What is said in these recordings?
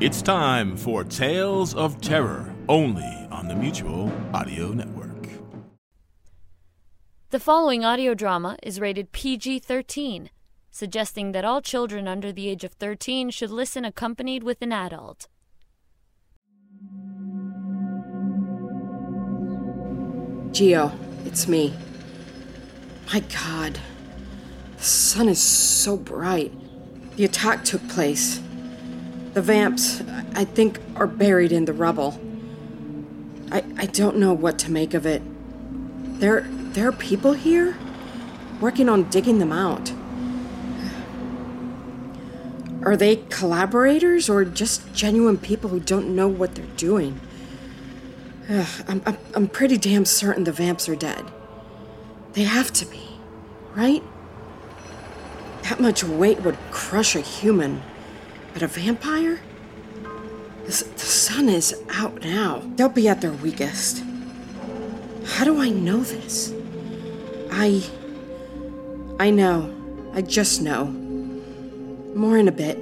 It's time for Tales of Terror, only on the Mutual Audio Network. The following audio drama is rated PG 13, suggesting that all children under the age of 13 should listen accompanied with an adult. Geo, it's me. My god. The sun is so bright. The attack took place. The vamps, I think, are buried in the rubble. I, I don't know what to make of it. There, there are people here working on digging them out. Are they collaborators or just genuine people who don't know what they're doing? Ugh, I'm, I'm, I'm pretty damn certain the vamps are dead. They have to be, right? That much weight would crush a human. But a vampire? The, the sun is out now. They'll be at their weakest. How do I know this? I. I know. I just know. More in a bit.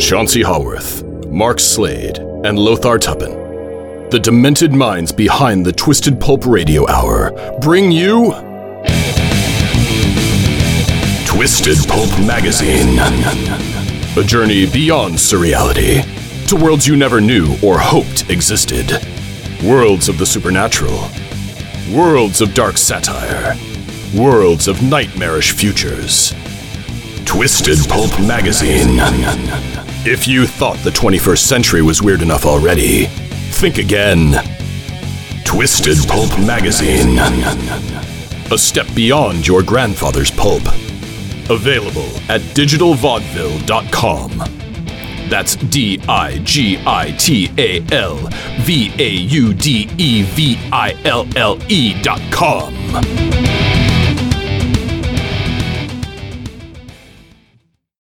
Chauncey Haworth, Mark Slade, and Lothar Tuppan, the demented minds behind the Twisted Pulp Radio Hour, bring you Twisted Pulp Magazine. A journey beyond surreality to worlds you never knew or hoped existed. Worlds of the supernatural. Worlds of dark satire. Worlds of nightmarish futures. Twisted Pulp Magazine. If you thought the 21st century was weird enough already, think again. Twisted Pulp Magazine. A step beyond your grandfather's pulp. Available at digitalvaudeville.com. That's D I G I T A L V A U D E V I L L E dot com.